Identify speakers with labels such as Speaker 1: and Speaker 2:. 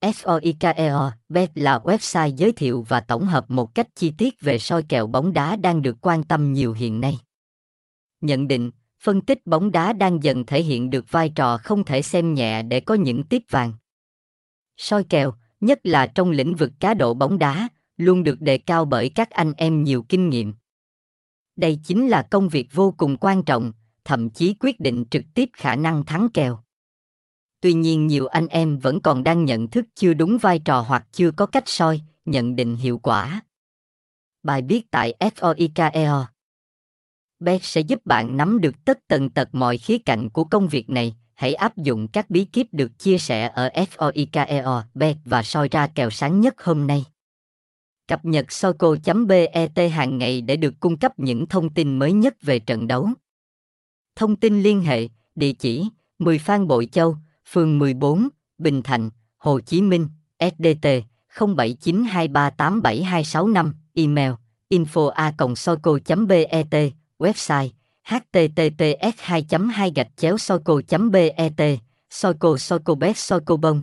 Speaker 1: FOIKEO, Bet là website giới thiệu và tổng hợp một cách chi tiết về soi kèo bóng đá đang được quan tâm nhiều hiện nay. Nhận định, phân tích bóng đá đang dần thể hiện được vai trò không thể xem nhẹ để có những tiếp vàng. Soi kèo, nhất là trong lĩnh vực cá độ bóng đá, luôn được đề cao bởi các anh em nhiều kinh nghiệm. Đây chính là công việc vô cùng quan trọng, thậm chí quyết định trực tiếp khả năng thắng kèo. Tuy nhiên nhiều anh em vẫn còn đang nhận thức chưa đúng vai trò hoặc chưa có cách soi, nhận định hiệu quả. Bài viết tại FOIKEO Bet sẽ giúp bạn nắm được tất tần tật mọi khía cạnh của công việc này. Hãy áp dụng các bí kíp được chia sẻ ở FOIKEO Bet và soi ra kèo sáng nhất hôm nay. Cập nhật soco.bet hàng ngày để được cung cấp những thông tin mới nhất về trận đấu. Thông tin liên hệ, địa chỉ 10 Phan Bội Châu, phường 14, Bình Thạnh, Hồ Chí Minh, SDT 0792387265, email info a soco.bet, website https 2 2 gạch chéo soco bet soico soico bet soico bông.